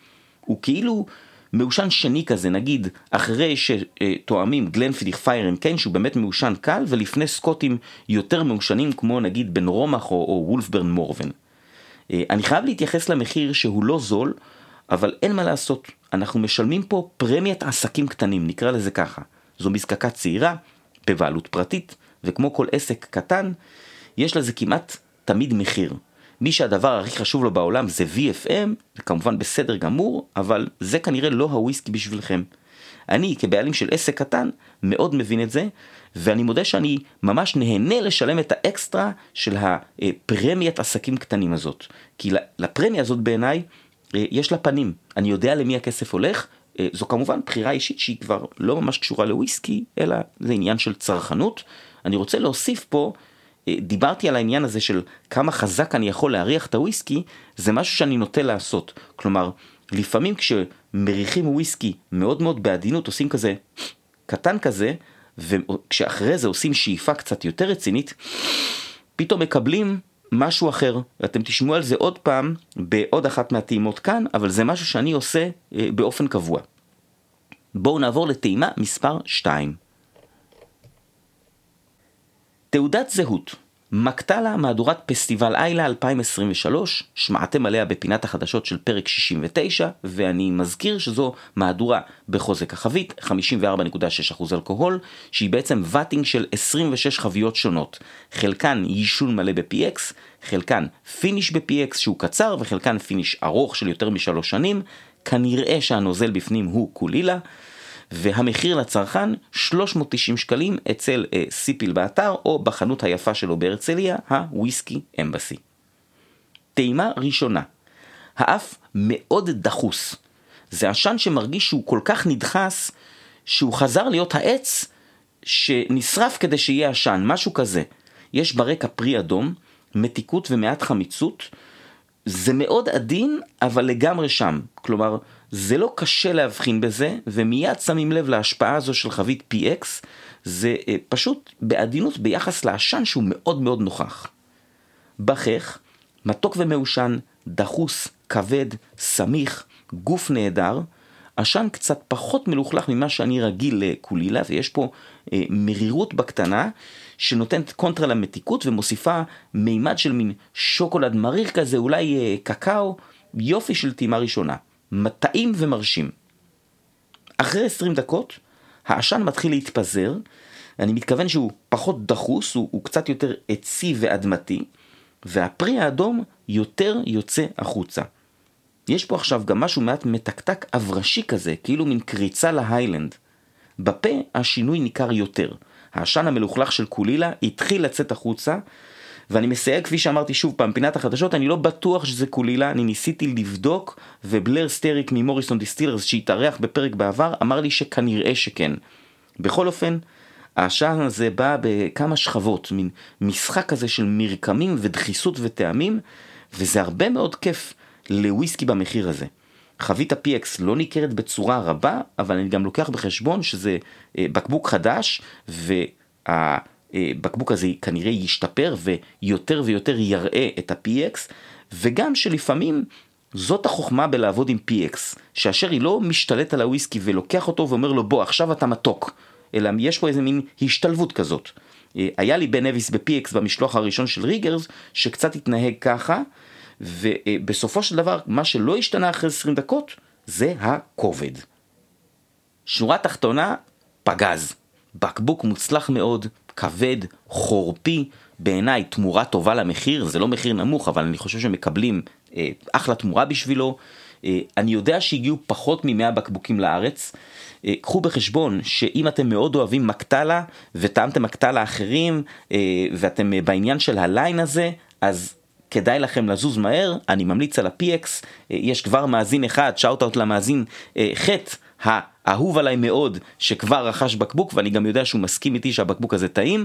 A: הוא כאילו מעושן שני כזה, נגיד אחרי שתואמים גלנפידיך פיירן קיין שהוא באמת מעושן קל, ולפני סקוטים יותר מעושנים כמו נגיד בן רומח או, או וולפברן מורבן. אה, אני חייב להתייחס למחיר שהוא לא זול, אבל אין מה לעשות, אנחנו משלמים פה פרמיית עסקים קטנים, נקרא לזה ככה. זו מזקקה צעירה, בבעלות פרטית, וכמו כל עסק קטן, יש לזה כמעט תמיד מחיר. מי שהדבר הכי חשוב לו בעולם זה VFM, זה כמובן בסדר גמור, אבל זה כנראה לא הוויסקי בשבילכם. אני כבעלים של עסק קטן מאוד מבין את זה, ואני מודה שאני ממש נהנה לשלם את האקסטרה של הפרמיית עסקים קטנים הזאת. כי לפרמיה הזאת בעיניי אה, יש לה פנים, אני יודע למי הכסף הולך, אה, זו כמובן בחירה אישית שהיא כבר לא ממש קשורה לוויסקי, אלא זה עניין של צרכנות. אני רוצה להוסיף פה, אה, דיברתי על העניין הזה של כמה חזק אני יכול להריח את הוויסקי, זה משהו שאני נוטה לעשות. כלומר, לפעמים כשמריחים וויסקי מאוד מאוד בעדינות, עושים כזה קטן כזה, וכשאחרי זה עושים שאיפה קצת יותר רצינית, פתאום מקבלים משהו אחר. אתם תשמעו על זה עוד פעם בעוד אחת מהטעימות כאן, אבל זה משהו שאני עושה אה, באופן קבוע. בואו נעבור לטעימה מספר 2. תעודת זהות מקטה לה מהדורת פסטיבל איילה 2023, שמעתם עליה בפינת החדשות של פרק 69, ואני מזכיר שזו מהדורה בחוזק החבית, 54.6% אלכוהול, שהיא בעצם vatting של 26 חביות שונות, חלקן יישון מלא ב-PX, חלקן finish ב-PX שהוא קצר, וחלקן finish ארוך של יותר משלוש שנים, כנראה שהנוזל בפנים הוא קולילה. והמחיר לצרכן 390 שקלים אצל אה, סיפיל באתר או בחנות היפה שלו בהרצליה, ה Whisky Embassy. טעימה ראשונה, האף מאוד דחוס. זה עשן שמרגיש שהוא כל כך נדחס, שהוא חזר להיות העץ שנשרף כדי שיהיה עשן, משהו כזה. יש ברקע פרי אדום, מתיקות ומעט חמיצות. זה מאוד עדין, אבל לגמרי שם. כלומר, זה לא קשה להבחין בזה, ומיד שמים לב להשפעה הזו של חבית PX, זה אה, פשוט בעדינות ביחס לעשן שהוא מאוד מאוד נוכח. בכך, מתוק ומעושן, דחוס, כבד, סמיך, גוף נהדר, עשן קצת פחות מלוכלך ממה שאני רגיל לקולילה, ויש פה אה, מרירות בקטנה, שנותנת קונטרה למתיקות ומוסיפה מימד של מין שוקולד מריר כזה, אולי אה, קקאו, יופי של טעימה ראשונה. מטעים ומרשים. אחרי 20 דקות, העשן מתחיל להתפזר, אני מתכוון שהוא פחות דחוס, הוא, הוא קצת יותר עצי ואדמתי, והפרי האדום יותר יוצא החוצה. יש פה עכשיו גם משהו מעט מתקתק אברשי כזה, כאילו מין קריצה להיילנד. בפה השינוי ניכר יותר. העשן המלוכלך של קולילה התחיל לצאת החוצה, ואני מסייג כפי שאמרתי שוב פעם, פינת החדשות, אני לא בטוח שזה קולילה, אני ניסיתי לבדוק, ובלר סטריק ממוריסון דיסטילרס שהתארח בפרק בעבר, אמר לי שכנראה שכן. בכל אופן, העשן הזה בא בכמה שכבות, מין משחק כזה של מרקמים ודחיסות וטעמים, וזה הרבה מאוד כיף לוויסקי במחיר הזה. חבית ה-PX לא ניכרת בצורה רבה, אבל אני גם לוקח בחשבון שזה אה, בקבוק חדש, והבקבוק הזה כנראה ישתפר ויותר ויותר יראה את ה-PX, וגם שלפעמים זאת החוכמה בלעבוד עם PX, שאשר היא לא משתלט על הוויסקי ולוקח אותו ואומר לו בוא עכשיו אתה מתוק, אלא יש פה איזה מין השתלבות כזאת. אה, היה לי בן אביס ב-PX במשלוח הראשון של ריגרס, שקצת התנהג ככה, ובסופו של דבר, מה שלא השתנה אחרי 20 דקות, זה הכובד. שורה תחתונה, פגז. בקבוק מוצלח מאוד, כבד, חורפי, בעיניי תמורה טובה למחיר, זה לא מחיר נמוך, אבל אני חושב שמקבלים אה, אחלה תמורה בשבילו. אה, אני יודע שהגיעו פחות מ-100 בקבוקים לארץ. אה, קחו בחשבון שאם אתם מאוד אוהבים מקטלה וטעמתם מקטלה אחרים אה, ואתם אה, בעניין של ה line הזה, אז כדאי לכם לזוז מהר, אני ממליץ על ה-PX, אה, יש כבר מאזין אחד, shout-out למאזין אה, חטא. האהוב עליי מאוד שכבר רכש בקבוק ואני גם יודע שהוא מסכים איתי שהבקבוק הזה טעים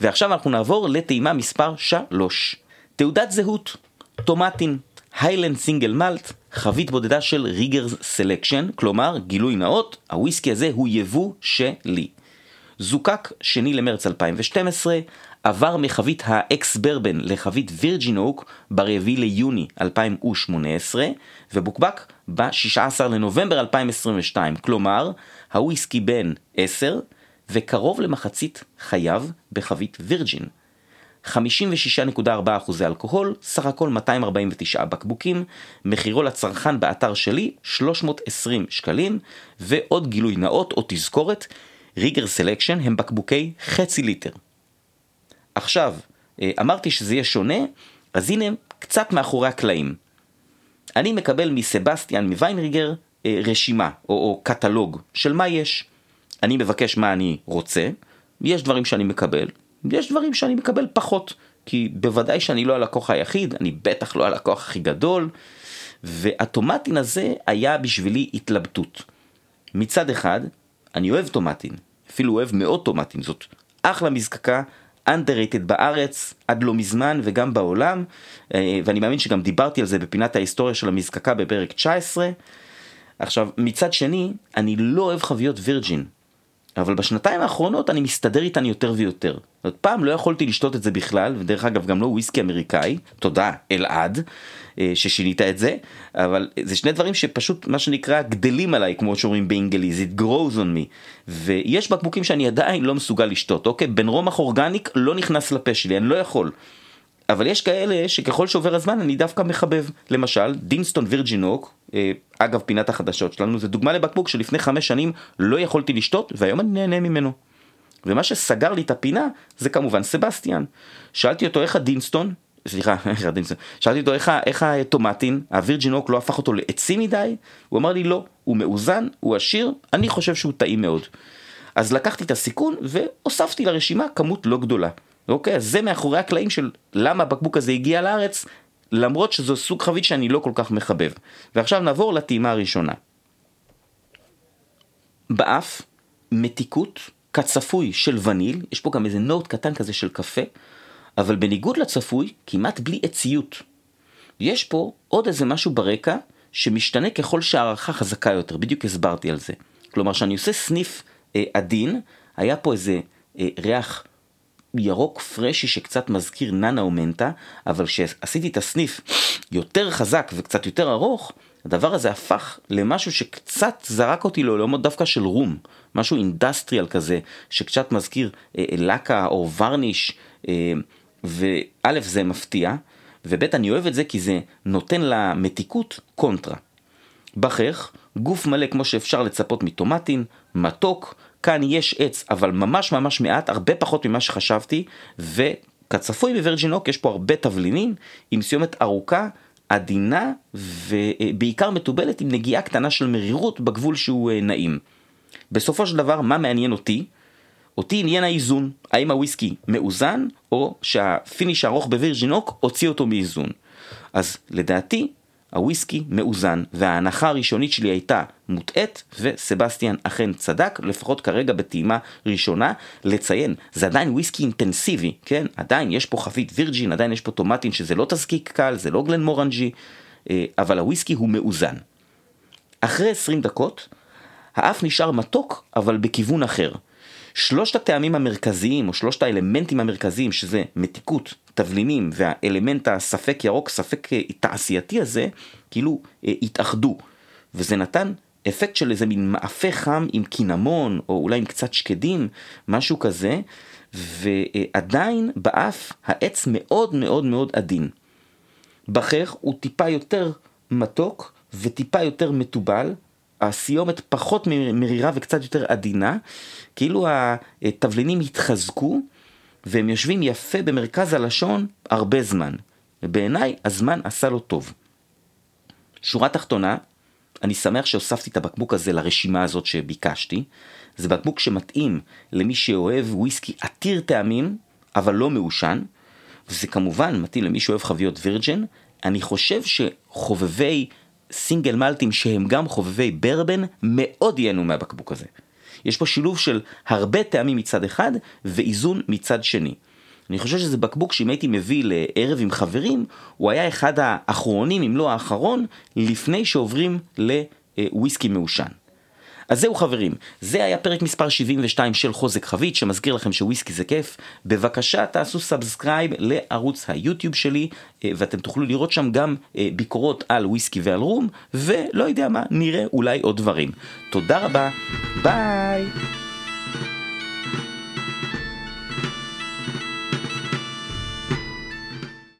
A: ועכשיו אנחנו נעבור לטעימה מספר 3 תעודת זהות טומטין Highland single malt חבית בודדה של Riegger's Selection כלומר גילוי נאות הוויסקי הזה הוא יבוא שלי זוקק שני למרץ 2012 עבר מחבית האקס ברבן לחבית וירג'ין אוק ברביעי ליוני 2018 ובוקבק ב-16 לנובמבר 2022, כלומר הוויסקי בן 10 וקרוב למחצית חייו בחבית וירג'ין. 56.4% אלכוהול, סך הכל 249 בקבוקים, מחירו לצרכן באתר שלי 320 שקלים, ועוד גילוי נאות או תזכורת, Riegger's Selection הם בקבוקי חצי ליטר. עכשיו, אה, אמרתי שזה יהיה שונה, אז הנה קצת מאחורי הקלעים. אני מקבל מסבסטיאן מוויינריגר אה, רשימה או, או קטלוג של מה יש. אני מבקש מה אני רוצה, יש דברים שאני מקבל, יש דברים שאני מקבל פחות, כי בוודאי שאני לא הלקוח היחיד, אני בטח לא הלקוח הכי גדול, והטומטין הזה היה בשבילי התלבטות. מצד אחד, אני אוהב טומטין, אפילו אוהב מאוד טומטין, זאת אחלה מזקקה, underrated בארץ עד לא מזמן וגם בעולם, אה, ואני מאמין שגם דיברתי על זה בפינת ההיסטוריה של המזקקה בפרק 19. עכשיו, מצד שני, אני לא אוהב חביות וירג'ין, אבל בשנתיים האחרונות אני מסתדר איתן יותר ויותר. עוד פעם לא יכולתי לשתות את זה בכלל, ודרך אגב גם לא וויסקי אמריקאי, תודה אלעד אה, ששינית את זה, אבל זה שני דברים שפשוט מה שנקרא גדלים עליי כמו שאומרים באנגליז, it grows on me, ויש בקבוקים שאני עדיין לא מסוגל לשתות, אוקיי? בן רומח אורגניק לא נכנס לפה שלי, אני לא יכול. אבל יש כאלה שככל שעובר הזמן אני דווקא מחבב. למשל, דינסטון וירג'ינוק, אה, אגב פינת החדשות שלנו, זה דוגמה לבקבוק שלפני חמש שנים לא יכולתי לשתות והיום אני נהנה ממנו. ומה שסגר לי את הפינה זה כמובן סבסטיאן. שאלתי אותו איך הדינסטון, סליחה, איך הדינסטון, שאלתי אותו איך, איך הטומטין, הווירג'ינוק לא הפך אותו לעצי מדי? הוא אמר לי לא, הוא מאוזן, הוא עשיר, אני חושב שהוא טעים מאוד. אז לקחתי את הסיכון והוספתי לרשימה כמות לא גדולה. אוקיי, זה מאחורי הקלעים של למה הבקבוק הזה הגיע לארץ, למרות שזו סוג חבית שאני לא כל כך מחבב. ועכשיו נעבור לטעימה הראשונה. באף, מתיקות, כצפוי של וניל, יש פה גם איזה נוט קטן כזה של קפה, אבל בניגוד לצפוי, כמעט בלי עציות. יש פה עוד איזה משהו ברקע שמשתנה ככל שהערכה חזקה יותר, בדיוק הסברתי על זה. כלומר, כשאני עושה סניף אה, עדין, היה פה איזה אה, ריח ירוק פרשי שקצת מזכיר ננה או מנטה, אבל כשעשיתי את הסניף יותר חזק וקצת יותר ארוך, הדבר הזה הפך למשהו שקצת זרק אותי לעולמות דווקא של רום, משהו אינדסטריאל כזה, שקצת מזכיר אה, לקה או ורניש, אה, וא' זה מפתיע, וב' אני אוהב את זה כי זה נותן למתיקות קונטרה. בכך, גוף מלא כמו שאפשר לצפות מטומטין, מתוק, כאן יש עץ, אבל ממש ממש מעט, הרבה פחות ממה שחשבתי, וכצפוי בווירג'ין אוק יש פה הרבה תבלינים, עם סיומת ארוכה, עדינה, ובעיקר מתובלת עם נגיעה קטנה של מרירות בגבול שהוא אה, נעים. בסופו של דבר, מה מעניין אותי? אותי עניין האיזון, האם הוויסקי מאוזן, או שה finish הארוך ב virgin oak הוציא אותו מאיזון. אז לדעתי, הוויסקי מאוזן, וההנחה הראשונית שלי הייתה מוטעית, וסבסטיאן אכן צדק, לפחות כרגע בטעימה ראשונה. לציין, זה עדיין וויסקי אינטנסיבי, כן? עדיין יש פה חבית virgin, עדיין יש פה טומטין, שזה לא תזקיק קל, זה לא גלן מורנג'י, אה, אבל הוויסקי הוא מאוזן. אחרי 20 דקות, האף נשאר מתוק, אבל בכיוון אחר. שלושת הטעמים המרכזיים, או שלושת האלמנטים המרכזיים, שזה מתיקות, תבלינים והאלמנט הספק ירוק, ספק אה, תעשייתי הזה, כאילו אה, התאחדו. וזה נתן אפקט של איזה מין מאפה חם עם קינמון, או אולי עם קצת שקדים, משהו כזה, ועדיין באף העץ מאוד מאוד מאוד עדין. בחך הוא טיפה יותר מתוק וטיפה יותר מתובל, הסיומת פחות מרירה וקצת יותר עדינה, כאילו התבלינים התחזקו והם יושבים יפה במרכז הלשון הרבה זמן. ובעיניי הזמן עשה לו טוב. שורה תחתונה, אני שמח שהוספתי את הבקבוק הזה לרשימה הזאת שביקשתי. זה בקבוק שמתאים למי שאוהב וויסקי עתיר טעמים, אבל לא מעושן. וזה כמובן מתאים למי שאוהב חביות וירג'ן. אני חושב שחובבי סינגל מלטים שהם גם חובבי ברבן מאוד ייהנו מהבקבוק הזה. יש פה שילוב של הרבה טעמים מצד אחד ואיזון מצד שני. אני חושב שזה בקבוק שאם הייתי מביא לערב עם חברים, הוא היה אחד האחרונים, אם לא האחרון, לפני שעוברים לוויסקי מעושן. אז זהו חברים, זה היה פרק מספר 72 של חוזק חבית שמזכיר לכם שוויסקי זה כיף. בבקשה תעשו subscribe לערוץ היוטיוב שלי אה, ואתם תוכלו לראות שם גם אה, ביקורות על וויסקי ועל רום ולא יודע מה, נראה אולי עוד דברים. תודה רבה, ביי!